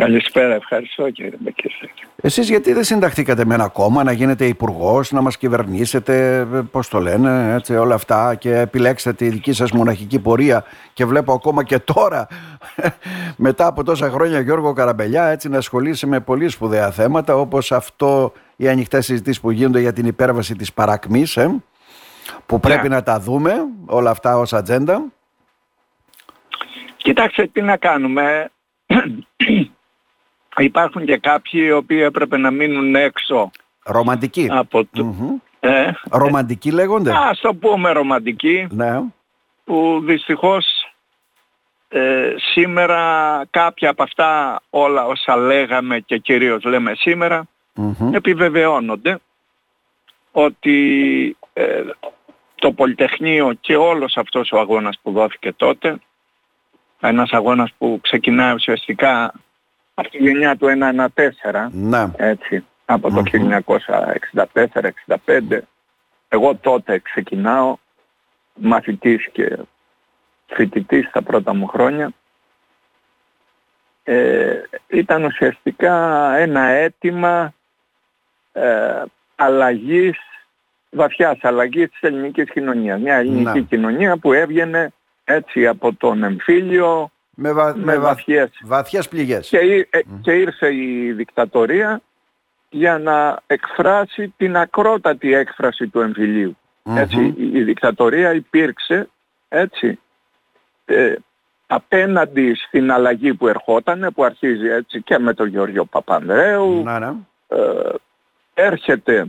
Καλησπέρα, ευχαριστώ κύριε Μπεκίρη. Εσείς γιατί δεν συνταχθήκατε με ένα κόμμα να γίνετε υπουργός, να μας κυβερνήσετε, πώς το λένε, έτσι, όλα αυτά και επιλέξετε τη δική σας μοναχική πορεία και βλέπω ακόμα και τώρα, μετά από τόσα χρόνια Γιώργο Καραμπελιά, έτσι να ασχολείσαι με πολύ σπουδαία θέματα όπως αυτό οι ανοιχτές συζητήσεις που γίνονται για την υπέρβαση της παρακμής, ε, που πρέπει Ναι. να τα δούμε όλα αυτά ως ατζέντα. Κοιτάξτε τι να κάνουμε. Υπάρχουν και κάποιοι οι οποίοι έπρεπε να μείνουν έξω Ρομαντικοί. από το... Μμμ. Ε, Ρομαντικοί λέγονται; ας το πούμε ρομαντικοί, Ναι. που δυστυχώς ε, σήμερα κάποια από αυτά όλα όσα λέγαμε και κυρίως λέμε σήμερα Μμμ. επιβεβαιώνονται ότι ε, το Πολυτεχνείο και όλος αυτός ο αγώνας που δόθηκε τότε ένας αγώνας που ξεκινάει ουσιαστικά από τη γενιά του 114 Ναι. έτσι από το 1964-65 εγώ τότε ξεκινάω μαθητής και φοιτητής στα πρώτα μου χρόνια ε, ήταν ουσιαστικά ένα αίτημα ε, αλλαγής, βαθιάς αλλαγής της ελληνικής κοινωνίας. Μια ελληνική Ναι. κοινωνία που έβγαινε έτσι από τον εμφύλιο Με, βα... με με βα... βαθιές βαθιές πληγές. και, ή- ε, και ήρθε η δικτατορία για να εκφράσει την ακρότατη έκφραση του εμφυλίου. Μμμ. Έτσι, η, η δικτατορία υπήρξε έτσι, ε, απέναντι στην αλλαγή που ερχόταν, που αρχίζει έτσι και με τον Γιώργο Παπανδρέου, Ναι, ναι. ε, έρχεται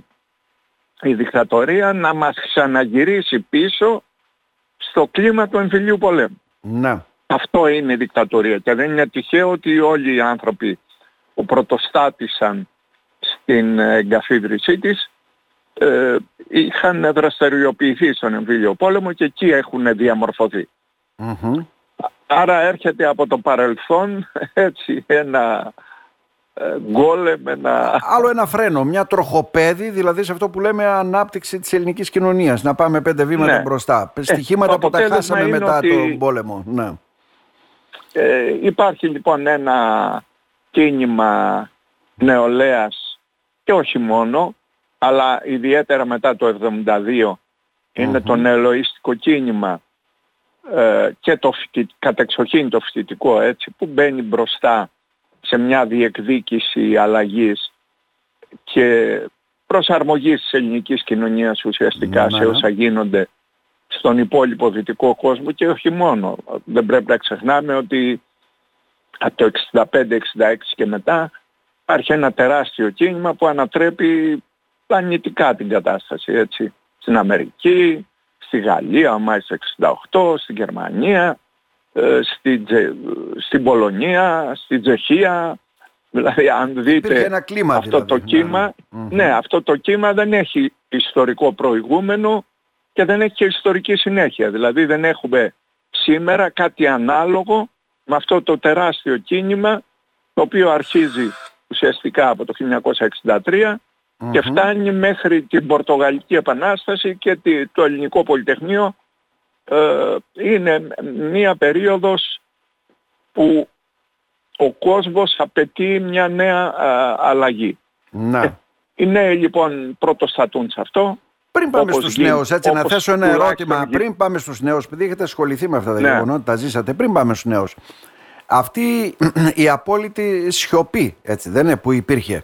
η δικτατορία να μας ξαναγυρίσει πίσω στο κλίμα του εμφυλίου πολέμου. Ναι. Αυτό είναι η δικτατορία και δεν είναι τυχαίο ότι όλοι οι άνθρωποι που πρωτοστάτησαν στην εγκαθίδρυσή της ε, είχαν δραστηριοποιηθεί στον εμφύλιο πόλεμο και εκεί έχουν διαμορφωθεί. Μμμ. Άρα έρχεται από το παρελθόν έτσι ένα ε, γκόλεμ, ένα... Άλλο ένα φρένο, μια τροχοπέδη, δηλαδή σε αυτό που λέμε ανάπτυξη της ελληνικής κοινωνίας. Να πάμε πέντε βήματα Ναι. μπροστά. το Στοιχήματα που τα αποτέλεσμα χάσαμε είναι μετά ότι- τον πόλεμο. Ναι. Ε, υπάρχει λοιπόν ένα κίνημα νεολαίας και όχι μόνο, αλλά ιδιαίτερα μετά το 72 ειναι Μμμ. το νεολαίστικο κίνημα ε, και το φοιτι, κατεξοχήν το φοιτητικό έτσι που μπαίνει μπροστά σε μια διεκδίκηση αλλαγής και προσαρμογής της ελληνικής κοινωνίας ουσιαστικά Ναι, σε ναι. όσα γίνονται στον υπόλοιπο δυτικό κόσμο και όχι μόνο. Δεν πρέπει να ξεχνάμε ότι από το 65-66 και μετά υπάρχει ένα τεράστιο κίνημα που ανατρέπει πλανητικά την κατάσταση έτσι. Στην Αμερική, στη Γαλλία, μάλιστα 68, στην Γερμανία, ε, στην, Τζε- στην Πολωνία, στην Τσεχία. Δηλαδή αν Υπήρχε δείτε ένα κλίμα αυτό δηλαδή. το Ναι, κύμα, Μμμ. ναι, αυτό το κύμα δεν έχει ιστορικό προηγούμενο και δεν έχει και ιστορική συνέχεια. Δηλαδή δεν έχουμε σήμερα κάτι ανάλογο με αυτό το τεράστιο κίνημα το οποίο αρχίζει ουσιαστικά από το 1963 και Μμμ. φτάνει μέχρι την Πορτογαλική Επανάσταση και τη- το Ελληνικό Πολυτεχνείο ε, είναι μία περίοδος που ο κόσμος απαιτεί μια νέα α, αλλαγή. Ναι. Οι νέοι λοιπόν πρωτοστατούν σε αυτό. Πριν πάμε όπως στους γίνει- νέους, έτσι να όπως θέσω ένα τουλάχιστον ερώτημα. γι- Πριν πάμε στους νέους, επειδή έχετε ασχοληθεί με αυτά τα Ναι. γεγονότα, τα ζήσατε, πριν πάμε στους νέους. Αυτή η απόλυτη σιωπή, έτσι δεν είναι, που υπήρχε.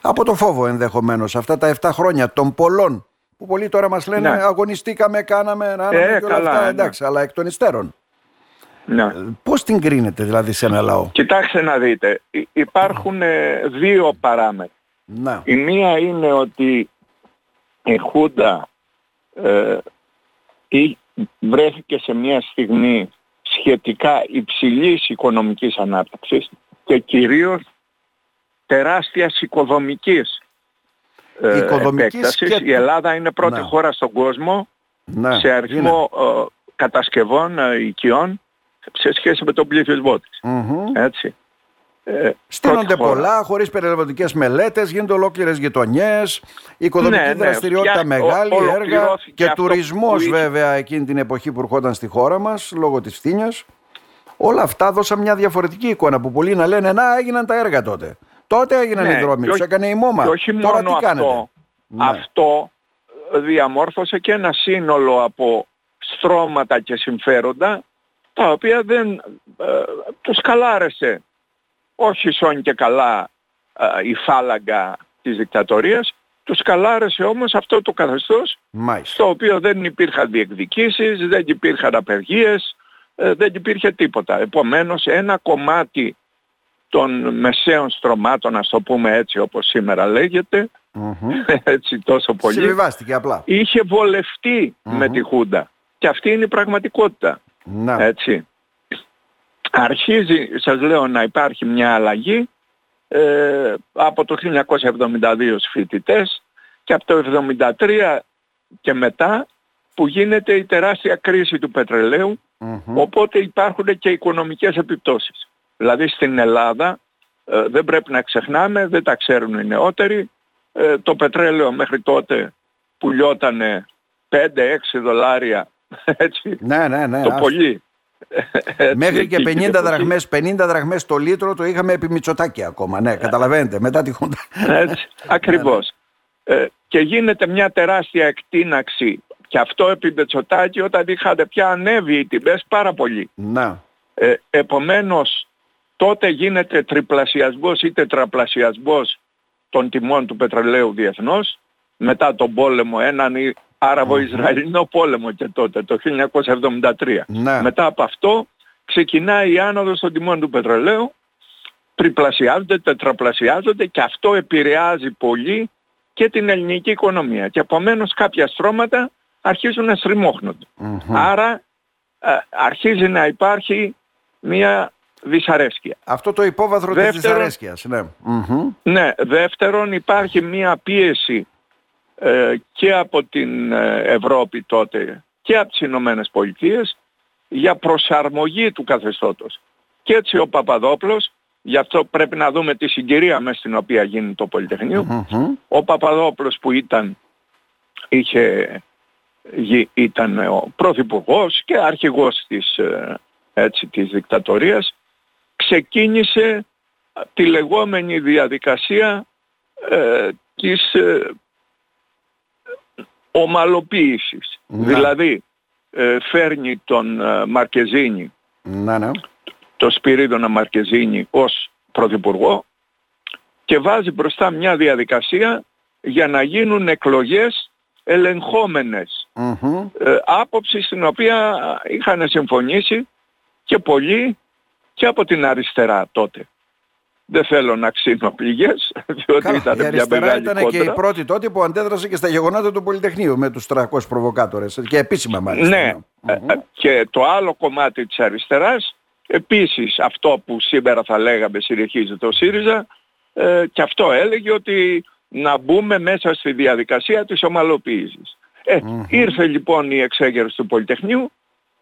Από το φόβο ενδεχομένως, αυτά τα 7 χρόνια των πολλών, που πολλοί τώρα μας λένε Ναι. αγωνιστήκαμε, κάναμε, κάναμε Ε, και όλα καλά, αυτά, ναι. εντάξει, αλλά εκ των υστέρων. Ναι. Πώς την κρίνετε δηλαδή σε ένα λαό; Κοιτάξτε να δείτε, υ- υπάρχουν ε, δύο παράμετροι. Να. Η μία είναι ότι η Χούντα ε, ή- βρέθηκε σε μια στιγμή σχετικά υψηλής οικονομικής ανάπτυξης και κυρίως τεράστιας οικοδομικής, ε, Οικοδομικής επέκτασης. και- Η Ελλάδα είναι πρώτη Ναι. χώρα στον κόσμο Ναι. σε αριθμό ε, κατασκευών ε, οικειών σε σχέση με τον πληθυσμό της. Είναι. Μμμ. Έτσι. Ε, Στείνονται πρώτη χώρα. πολλά, χωρίς περιβαλλοντικές μελέτες, γίνονται ολόκληρες γειτονιές, οικοδομική Ναι, ναι, δραστηριότητα φτιά- μεγάλη, ο- έργα ολοκληρώθηκε και αυτό τουρισμός που είχε- βέβαια εκείνη την εποχή που ερχόταν στη χώρα μας λόγω της φτύνια. Όλα αυτά δώσαν μια διαφορετική εικόνα που πολλοί να λένε να έγιναν τα έργα τότε. Τότε έγιναν Ναι, οι δρόμοι, και τους όχι- έκανε η ΜΟΜΑ. Και όχι Τώρα μόνο τι κάνετε; αυτό. Ναι. Αυτό διαμόρφωσε και ένα σύνολο από στρώματα και συμφέροντα τα οποία δεν ε, τους καλάρεσε όχι σόν και καλά ε, η φάλαγγα της δικτατορίας τους καλάρεσε όμως αυτό το καθεστώς Μάλιστα. στο οποίο δεν υπήρχαν διεκδικήσεις, δεν υπήρχαν απεργίες, ε, δεν υπήρχε τίποτα. Επομένως ένα κομμάτι των μεσαίων στρωμάτων, ας το πούμε έτσι όπως σήμερα λέγεται, Μμμ. έτσι τόσο πολύ, Συμβιβάστηκε απλά. είχε βολευτεί με τη Χούντα. Και αυτή είναι η πραγματικότητα. Να. Έτσι. Αρχίζει, σας λέω, να υπάρχει μια αλλαγή ε, από το 1972 στους φοιτητές και από το 1973 και μετά που γίνεται η τεράστια κρίση του πετρελαίου Μμμ. οπότε υπάρχουν και οικονομικές επιπτώσεις. Δηλαδή στην Ελλάδα ε, δεν πρέπει να ξεχνάμε, δεν τα ξέρουν οι νεότεροι, ε, το πετρέλαιο μέχρι τότε πουλιότανε 5-6 δολάρια έτσι, Ναι, ναι, ναι. το άστο. πολύ. Έτσι, Μέχρι και εκεί 50 εκεί. δραχμές, 50 δραχμές το λίτρο το είχαμε επί Μητσοτάκη ακόμα. Ναι, καταλαβαίνετε. Μετά τη Χούντα. Έτσι, ακριβώς. Ε, και γίνεται μια τεράστια εκτείναξη και αυτό επί Μπετσοτάκη όταν είχατε πια ανέβει οι τιμές πάρα πολύ. Να. Ε, επομένως τότε γίνεται τριπλασιασμός ή τετραπλασιασμός των τιμών του πετρελαίου διεθνώς μετά τον πόλεμο, έναν Άραβο-Ισραηλινό πόλεμο και τότε, το 1973. Ναι. Μετά από αυτό ξεκινάει η άνοδος των τιμών του πετρελαίου, τριπλασιάζονται, τετραπλασιάζονται και αυτό επηρεάζει πολύ και την ελληνική οικονομία. Και επομένως κάποια στρώματα αρχίζουν να στριμώχνονται. Μμμ. Άρα ε, αρχίζει να υπάρχει μια δυσαρέσκεια. Αυτό το υπόβαθρο της Δεύτερον- δυσαρέσκειας. Ναι. Μμμ. Ναι, δεύτερον υπάρχει μια πίεση ε, και από την ε, Ευρώπη τότε και από τις Ηνωμένες Πολιτείες για προσαρμογή του καθεστώτος. Και έτσι ο Παπαδόπλος, γι' αυτό πρέπει να δούμε τη συγκυρία μέσα στην οποία γίνει το Πολυτεχνείο, Μμμ. ο Παπαδόπλος που ήταν, είχε, γι- ήταν ο πρωθυπουργός και αρχηγός της, ε, έτσι, της δικτατορίας, ξεκίνησε ε, τη λεγόμενη διαδικασία ε, της ε, ομαλοποίησης. Ναι. Δηλαδή ε, φέρνει τον ε, Μαρκεζίνη Ναι, ναι. το Σπυρίδωνα Μαρκεζίνη ως Πρωθυπουργό και βάζει μπροστά μια διαδικασία για να γίνουν εκλογές ελεγχόμενες. Μμμ. Ε, άποψη στην οποία είχαν συμφωνήσει και πολλοί και από την αριστερά τότε. Δεν θέλω να ξύνω πληγές, διότι Καλά, ήταν η μια αριστερά μεγάλη ήταν και κόντρα. η πρώτη τότε που αντέδρασε και στα γεγονότα του Πολυτεχνείου με τους 300 προβοκάτορες και επίσημα μάλιστα. Ναι, ε, ε, και το άλλο κομμάτι της αριστεράς, επίσης αυτό που σήμερα θα λέγαμε συνεχίζει το ΣΥΡΙΖΑ, ε, και αυτό έλεγε ότι να μπούμε μέσα στη διαδικασία της ομαλοποίησης. Ε, Ήρθε λοιπόν η εξέγερση του Πολυτεχνείου,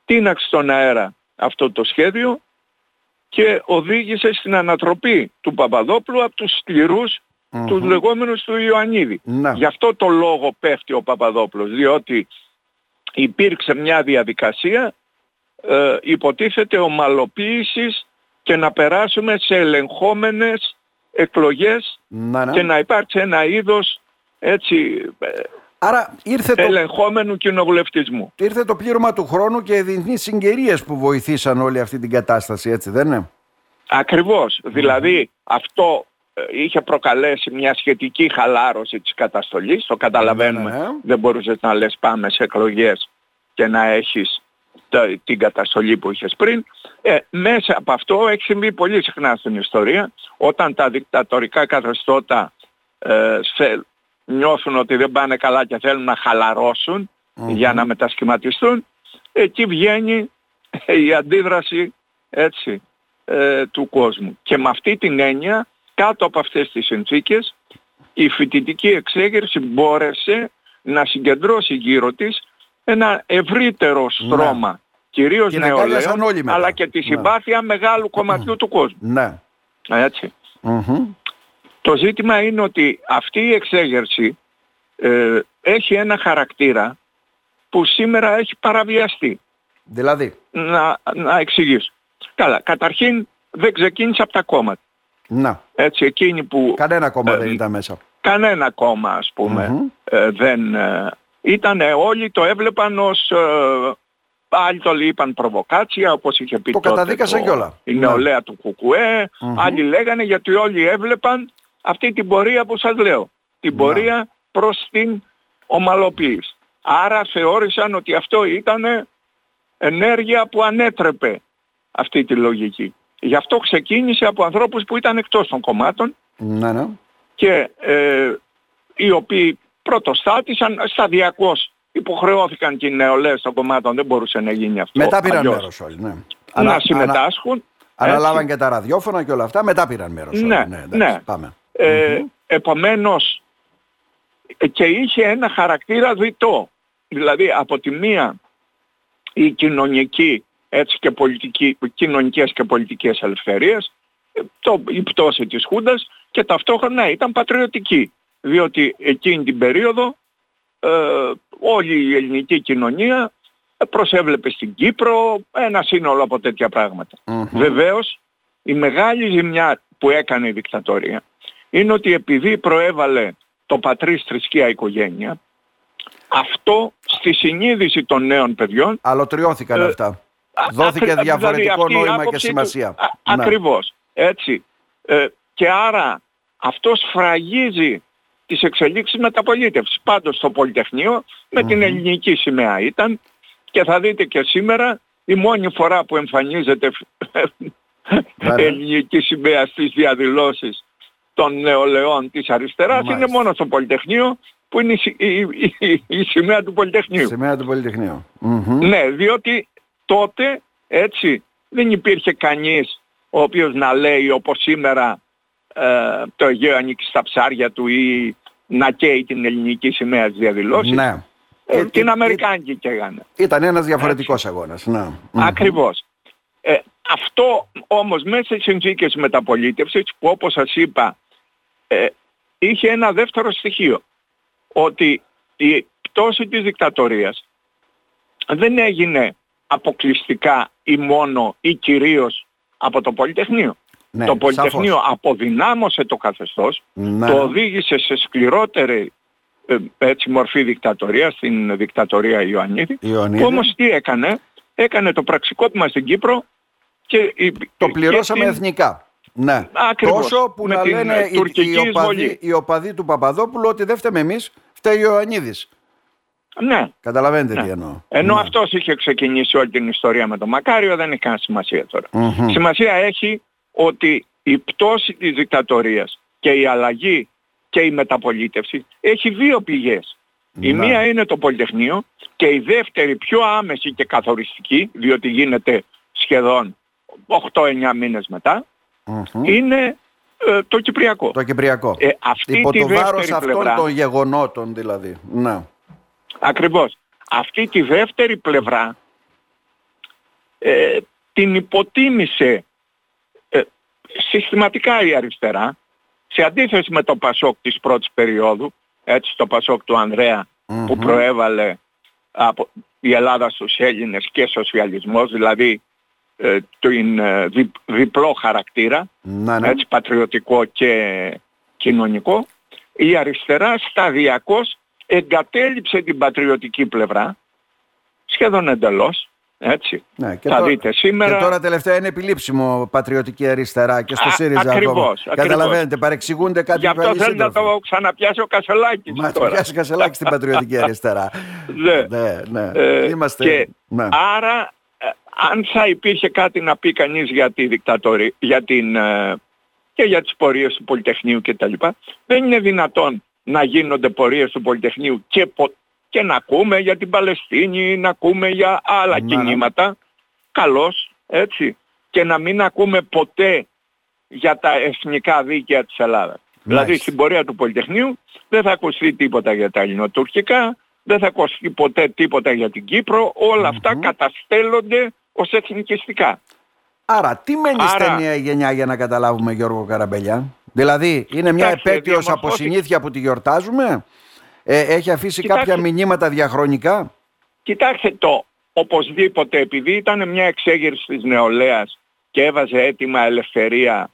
τίναξε στον αέρα αυτό το σχέδιο και οδήγησε στην ανατροπή του Παπαδόπουλου από τους σκληρούς Μμμ. τους λεγόμενους του Ιωαννίδη. Να. Γι' αυτό το λόγο πέφτει ο Παπαδόπουλος, διότι υπήρξε μια διαδικασία ε, υποτίθεται ομαλοποίησης και να περάσουμε σε ελεγχόμενες εκλογές Να, ναι. και να υπάρξει ένα είδος έτσι ε, Άρα ήρθε το, ελεγχόμενου κοινοβουλευτισμού. ήρθε το πλήρωμα του χρόνου και οι διεθνείς συγκαιρίες που βοηθήσαν όλη αυτή την κατάσταση, έτσι δεν είναι; Ακριβώς. Δηλαδή αυτό ε, είχε προκαλέσει μια σχετική χαλάρωση της καταστολής. Το καταλαβαίνουμε. Ναι, ναι, ναι. Δεν μπορούσες να λες πάμε σε εκλογές και να έχεις τα- την καταστολή που είχες πριν. Ε, μέσα από αυτό έχει συμβεί πολύ συχνά στην ιστορία. Όταν τα δικτατορικά καθεστώτα ε, σε- νιώθουν ότι δεν πάνε καλά και θέλουν να χαλαρωσουν για να μετασχηματιστούν, εκεί βγαίνει η αντίδραση έτσι, ε, του κόσμου. Και με αυτή την έννοια, κάτω από αυτές τις συνθήκες, η φοιτητική εξέγερση μπόρεσε να συγκεντρώσει γύρω της ένα ευρύτερο στρώμα, κυρίως Και την αγκάλιασαν νεολαίων, όλοι μετά. αλλά και τη Ναι. συμπάθεια μεγάλου κομματιού του κόσμου. Ναι. Έτσι. Μμμ. Το ζήτημα είναι ότι αυτή η εξέγερση ε, έχει ένα χαρακτήρα που σήμερα έχει παραβιαστεί. Δηλαδή; Να, να εξηγήσω. Καλά, καταρχήν δεν ξεκίνησε από τα κόμματα. Να. Έτσι, εκείνοι που... Κανένα κόμμα ε, δεν ήταν μέσα. Κανένα κόμμα, ας πουμε ε, δεν... Ε, ήταν όλοι το έβλεπαν ως... Ε, άλλοι το είπαν προβοκάτσια, όπως είχε πει το τότε καταδίκασαν κιόλα. η ναι. νεολαία του κουκουε Άλλοι λέγανε γιατί όλοι έβλεπαν αυτή την πορεία που σας λέω. Την ναι. πορεία προς την ομαλοποίηση. Άρα θεώρησαν ότι αυτό ήταν ενέργεια που ανέτρεπε αυτή τη λογική. Γι' αυτό ξεκίνησε από ανθρώπους που ήταν εκτός των κομμάτων ναι, ναι. και ε, οι οποίοι πρωτοστάτησαν σταδιακώς υποχρεώθηκαν και οι νεολαίες των κομμάτων, δεν μπορούσε να γίνει αυτό. Μετά πήραν μέρος όλοι, ναι. Να συμμετάσχουν. Αναλάβαν και τα ραδιόφωνα και όλα αυτά, μετά πήραν μέρος όλοι. Ναι, ναι. ναι. Πάμε. Ε, Επομένως, και είχε ένα χαρακτήρα διτό. Δηλαδή από τη μία η κοινωνική έτσι και πολιτική, κοινωνικές και πολιτικές ελευθερίες, το, η πτώση της Χούντας και ταυτόχρονα ήταν πατριωτική. Διότι εκείνη την περίοδο ε, όλη η ελληνική κοινωνία προσέβλεπε στην Κύπρο ένα σύνολο από τέτοια Βεβαίως η μεγάλη ζημιά που έκανε η δικτατορία είναι ότι επειδή προέβαλε το πατρίς θρησκεία οικογένεια αυτό στη συνείδηση των νέων παιδιών Αλωτριώθηκαν ε, αυτά. Δόθηκε ακρι, διαφορετικό δηλαδή νόημα και σημασία. α, ναι. Ακριβώς. Έτσι. Ε, και άρα αυτός σφραγίζει τις εξελίξεις μεταπολίτευσης. Πάντως στο Πολυτεχνείο με την ελληνική σημαία ήταν και θα δείτε και σήμερα η μόνη φορά που εμφανίζεται ελληνική σημαία στις διαδηλώσεις των νεολαίων της αριστεράς είναι μόνο στο Πολυτεχνείο που είναι η, σημαία του Πολυτεχνείου. Σημαία του πολυτεχνειου Ναι, διότι τότε έτσι δεν υπήρχε κανείς ο οποίος να λέει όπως σήμερα ε, το Αιγαίο ανήκει στα ψάρια του ή να καίει την ελληνική σημαία της διαδηλώσεις. Ναι. Ε, ε την Αμερικάνικη καίγανε. Ήταν ένας διαφορετικός έτσι. αγώνας. Ναι. Ακριβώς. Ε, αυτό όμως μέσα στις συνθήκες μεταπολίτευσης που όπως σας είπα ε, είχε ένα δεύτερο στοιχείο. Ότι η πτώση της δικτατορίας δεν έγινε αποκλειστικά ή μόνο ή κυρίως από το Πολυτεχνείο. Ναι, το Πολυτεχνείο αποδυνάμωσε το καθεστώς, ναι. το οδήγησε σε σκληρότερη ε, έτσι, μορφή δικτατορία, στην δικτατορία Ιωαννίδη. Ιωαννίδη. Που όμως τι έκανε, έκανε το πραξικόπημα στην Κύπρο και... Το πληρώσαμε εθνικά. Ναι. Ακριβώς. Τόσο που με να λένε οι, οι, οπαδοί, οι οπαδοί του Παπαδόπουλου ότι δεν φταίμε εμείς, φταίει ο Ιωαννίδης. Ναι. Καταλαβαίνετε ναι. τι εννοώ. Ενώ ναι. αυτός είχε ξεκινήσει όλη την ιστορία με τον Μακάριο δεν έχει καν σημασία Σημασία έχει ότι η πτώση της δικτατορίας και η αλλαγή και η μεταπολίτευση έχει δύο πηγές. Η Ναι. μία είναι το Πολυτεχνείο και η δεύτερη πιο άμεση και καθοριστική, διότι γίνεται σχεδόν 8-9 μήνες μετά, Μμμ. είναι ε, το Κυπριακό. Το Κυπριακό. Ε, αυτή Υπό τη το βάρος δεύτερη αυτών πλευρά, των γεγονότων δηλαδή. Ναι. ακριβώς, αυτή τη δεύτερη πλευρά ε, την υποτίμησε ε, συστηματικά η αριστερά σε αντίθεση με το Πασόκ της πρώτης περίοδου, έτσι το Πασόκ του ανδρεα που Μμμ. προέβαλε από η Ελλάδα στους Έλληνες και σοσιαλισμός, δηλαδή ε, το είναι δι, διπλό χαρακτήρα, Ναι, ναι. έτσι πατριωτικό και κοινωνικό, η αριστερά σταδιακώς εγκατέλειψε την πατριωτική πλευρά, σχεδόν εντελώς, έτσι. Ναι, και Θα τώρα- δείτε σήμερα... Και τώρα τελευταία είναι επιλήψιμο πατριωτική αριστερά και στο Α, ΣΥΡΙΖΑ ακριβώς, ακόμα. ακριβώς. Καταλαβαίνετε, παρεξηγούνται κάποιοι Γι' αυτό παλιοί θέλει να σύντροφοι. το ξαναπιάσει ο Κασελάκης Μα το τώρα. πιάσει κασελάκι στην πατριωτική αριστερά. Ναι. ναι, ναι. Ε, Είμαστε... και ναι. Άρα, ε, αν θα υπήρχε κάτι να πει κανείς για τη δικτατορία, για την, ε, και για τις πορείες του Πολυτεχνείου κτλ. Δεν είναι δυνατόν να γίνονται πορείες του Πολυτεχνείου και, πο- και να ακούμε για την Παλαιστίνη, να ακούμε για άλλα Ναι. κινήματα. Καλώς, έτσι. Και να μην ακούμε ποτέ για τα εθνικά δίκαια της Ελλάδας. Δηλαδή στην πορεία του Πολυτεχνείου δεν θα ακουστεί τίποτα για τα ελληνοτουρκικά, δεν θα ακουστεί ποτέ τίποτα για την Κύπρο, όλα αυτά καταστέλλονται ως εθνικιστικά. Άρα, τι μένει Άρα- στη νέα γενιά για να καταλάβουμε, Γιώργο Καραμπελιά; Δηλαδή, είναι μια Κοιτάξτε, επέτειος από διαμορφώθηκε- συνήθεια που τη γιορτάζουμε; Ε, έχει αφήσει Κοιτάξτε. κάποια μηνύματα διαχρονικά; Κοιτάξτε το, οπωσδήποτε, επειδή ήταν μια εξέγερση της νεολαίας και έβαζε έτοιμα ελευθερία,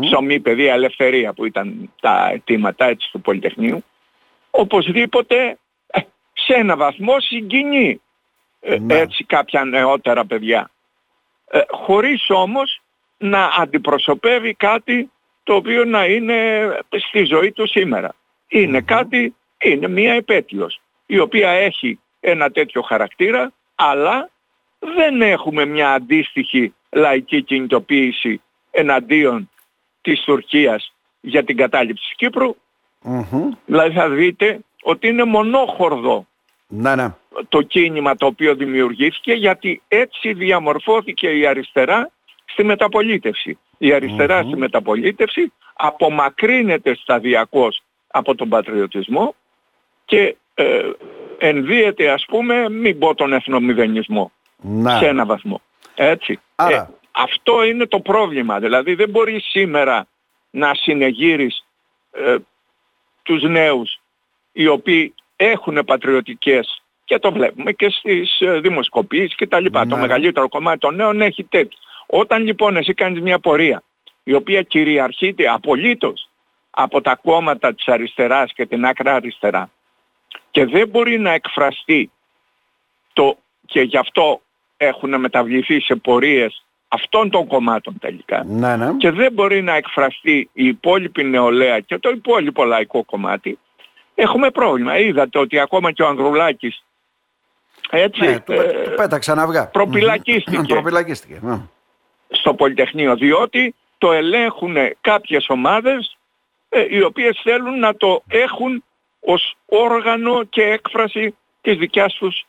ψωμί, παιδεία, ελευθερία που ήταν τα αιτήματα έτσι του Πολυτεχνείου, οπωσδήποτε ε, σε ένα βαθμό συγκινεί ε, ναι. έτσι κάποια νεότερα παιδιά. Ε, χωρίς όμως να αντιπροσωπεύει κάτι το οποίο να είναι στη ζωή του σήμερα. Είναι κάτι, είναι μία επέτειος, η οποία έχει ένα τέτοιο χαρακτήρα, αλλά δεν έχουμε μια αντίστοιχη λαϊκή κινητοποίηση εναντίον της Τουρκίας για την κατάληψη της κυπρου Δηλαδή θα δείτε ότι είναι μονόχορδο να, ναι. το κίνημα το οποίο δημιουργήθηκε γιατί έτσι διαμορφώθηκε η αριστερά στη μεταπολίτευση. Η αριστερά στη μεταπολίτευση απομακρύνεται σταδιακώς από τον πατριωτισμό και ε, ενδύεται ας πούμε, μην πω τον εθνομηδενισμό σε ένα βαθμό. Έτσι. Άρα. Ε, αυτό είναι το πρόβλημα. Δηλαδή δεν μπορεί σήμερα να συνεγείρεις ε, τους νέους οι οποίοι έχουν πατριωτικές και το βλέπουμε και στις ε, δημοσκοπήσεις και τα λοιπά. Το ναι. μεγαλύτερο κομμάτι των νέων έχει τέτοιο. Όταν λοιπόν εσύ κάνεις μια πορεία η οποία κυριαρχείται απολύτως από τα κόμματα της αριστεράς και την άκρα αριστερά και δεν μπορεί να εκφραστεί το και γι' αυτό έχουν μεταβληθεί σε πορείες αυτών των κομμάτων τελικά ναι, ναι. και δεν μπορεί να εκφραστεί η υπόλοιπη νεολαία και το υπόλοιπο λαϊκό κομμάτι έχουμε πρόβλημα. Είδατε ότι ακόμα και ο Ανδρουλάκης έτσι ναι, του, ε, αυγά. Προπυλακίστηκε. Ναι. Στο Πολυτεχνείο διότι το ελέγχουν κάποιες ομάδες ε, οι οποίες θέλουν να το έχουν ως όργανο και έκφραση της δικιάς τους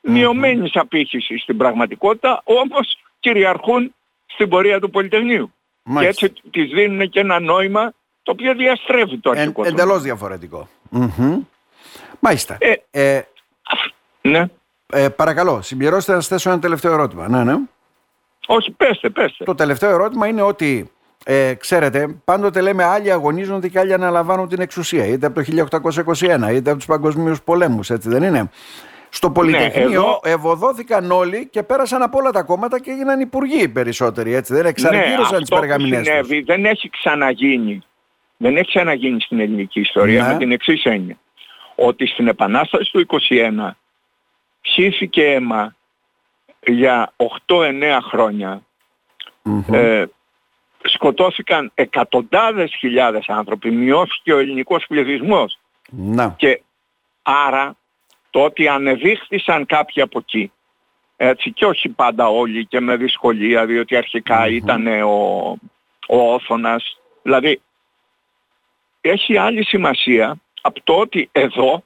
μειωμένης απήχησης στην πραγματικότητα, όμως κυριαρχούν στην πορεία του Πολυτεχνείου. Και έτσι τις δίνουν και ένα νόημα το οποίο διαστρέφει το αρχικό. Εν, εντελώς διαφορετικό. Μάλιστα. Ε, ε, ναι. Ε, παρακαλώ, συμπληρώστε να σας θέσω ένα τελευταίο ερώτημα. Ναι, ναι. Όχι, πέστε, πέστε. Το τελευταίο ερώτημα είναι ότι ε, ξέρετε, πάντοτε λέμε άλλοι αγωνίζονται και άλλοι αναλαμβάνουν την εξουσία, είτε από το 1821, είτε από τους παγκοσμίους πολέμους, έτσι δεν είναι; Στο Πολυτεχνείο ναι, εδώ... ευωδόθηκαν όλοι και πέρασαν από όλα τα κόμματα και έγιναν υπουργοί περισσότεροι, έτσι δεν εξαργύρωσαν ναι, τις περγαμηνές συνέβη, δεν έχει ξαναγίνει. Δεν έχει ξαναγίνει στην ελληνική ιστορία ναι. με την εξής έννοια. Ότι στην Επανάσταση του 21 ψήφηκε αίμα για 8-9 χρόνια ε, σκοτώθηκαν εκατοντάδες χιλιάδες άνθρωποι, μειώθηκε ο ελληνικός πληθυσμός. Να. Και άρα το ότι ανεδείχθησαν κάποιοι από εκεί, έτσι και όχι πάντα όλοι και με δυσκολία, διότι ήταν ο, ο Όθωνας, δηλαδή έχει άλλη σημασία από το ότι εδώ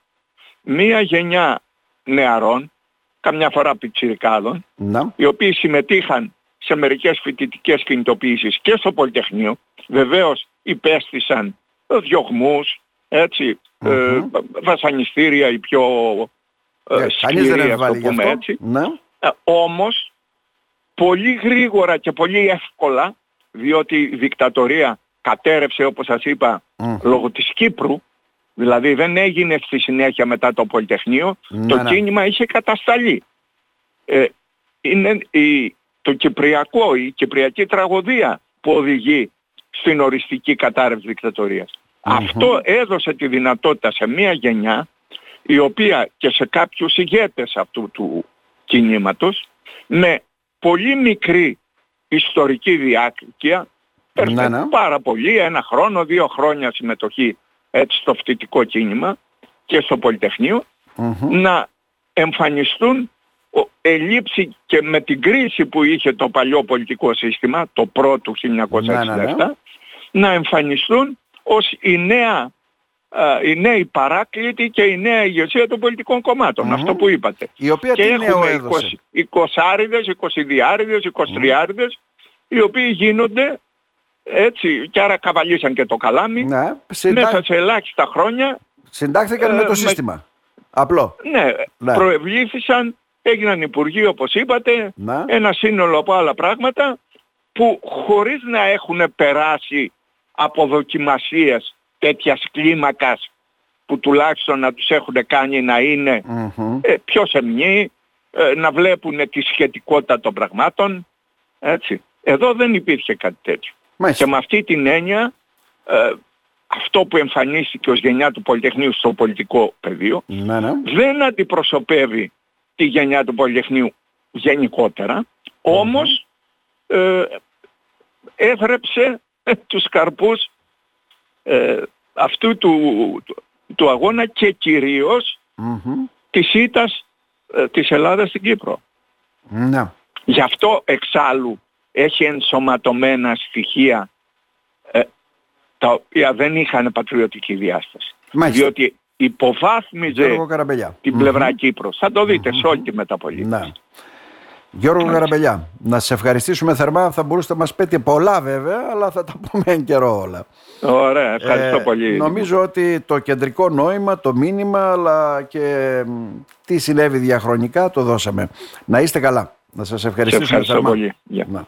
μία γενιά νεαρών, καμιά φορά πιτσιρικάδων, να. οι οποίοι συμμετείχαν σε μερικές φοιτητικές κινητοποιήσεις και στο Πολυτεχνείο. Βεβαίως υπέστησαν διωγμούς, έτσι, ε, βασανιστήρια οι πιο ε, σκληροί, ας το πούμε έτσι. Ναι. Ε, όμως, πολύ γρήγορα και πολύ εύκολα, διότι η δικτατορία κατέρευσε όπως σας είπα λόγω της Κύπρου, δηλαδή δεν έγινε στη συνέχεια μετά το Πολυτεχνείο, το ναι. κίνημα είχε κατασταλεί. Ε, είναι η, το κυπριακό, η κυπριακή τραγωδία που οδηγεί στην οριστική κατάρρευση Αυτό έδωσε τη δυνατότητα σε μια γενιά η οποία και σε κάποιους ηγέτες αυτού του κινήματος με πολύ μικρή ιστορική διάκριση ναι, ναι. πάρα πολύ, ένα χρόνο, δύο χρόνια συμμετοχή έτσι στο φοιτητικό κίνημα και στο Πολυτεχνείο να εμφανιστούν ελήψη και με την κρίση που είχε το παλιό πολιτικό σύστημα, το πρώτο 1967, ναι, ναι, ναι. να εμφανιστούν ως η νέα η νέοι παράκλητοι και η νέα ηγεσία των πολιτικών Αυτό που είπατε. Η οποία και τι έχουμε 20, 20 άριδες, 22 οι οποίοι γίνονται έτσι και άρα καβαλήσαν και το καλάμι ναι, μέσα σε ελάχιστα χρόνια συντάχθηκαν με το ε, σύστημα. Απλό. Ναι, ναι, προευλήθησαν έγιναν υπουργοί όπως είπατε, ένα σύνολο από άλλα πράγματα που χωρίς να έχουν περάσει από δοκιμασίες τέτοιας κλίμακας που τουλάχιστον να τους έχουν κάνει να ειναι ε, πιο σεμνοί, ε, να βλέπουν τη σχετικότητα των πραγμάτων, έτσι. Εδώ δεν υπήρχε κάτι τέτοιο. Μάλιστα. Και με αυτή την έννοια ε, αυτό που εμφανίστηκε ως γενιά του Πολυτεχνείου στο πολιτικό πεδίο Ναι, ναι. δεν αντιπροσωπεύει τη γενιά του Πολυτεχνείου γενικότερα, όμως ε, έβρεψε τους καρπούς ε, αυτού του, του, του αγώνα και κυρίως Μμμ. της ήττας ε, της Ελλάδας στην Κύπρο. Ναι. Γι' αυτό εξάλλου έχει ενσωματωμένα στοιχεία ε, τα οποία δεν είχαν πατριωτική διάσταση. Μάλιστα. Διότι υποβάθμιζε Γιώργο Καραμπελιά. την πλευρά Κύπρος. Θα το δείτε σε όλη τη μεταπολίτευση. Ναι. Γιώργο Καραμπελιά, να σε ευχαριστήσουμε θερμά. Θα μπορούσατε να μας πείτε πολλά βέβαια, αλλά θα τα πούμε εν καιρό όλα. Ωραία, ευχαριστώ Ε, πολύ. Νομίζω ότι το κεντρικό νόημα, το μήνυμα, αλλά και μ, τι συνέβη διαχρονικά το δώσαμε. Να είστε καλά. Να σας Σε ευχαριστήσουμε ευχαριστώ θερμά. πολύ. Γεια. Να.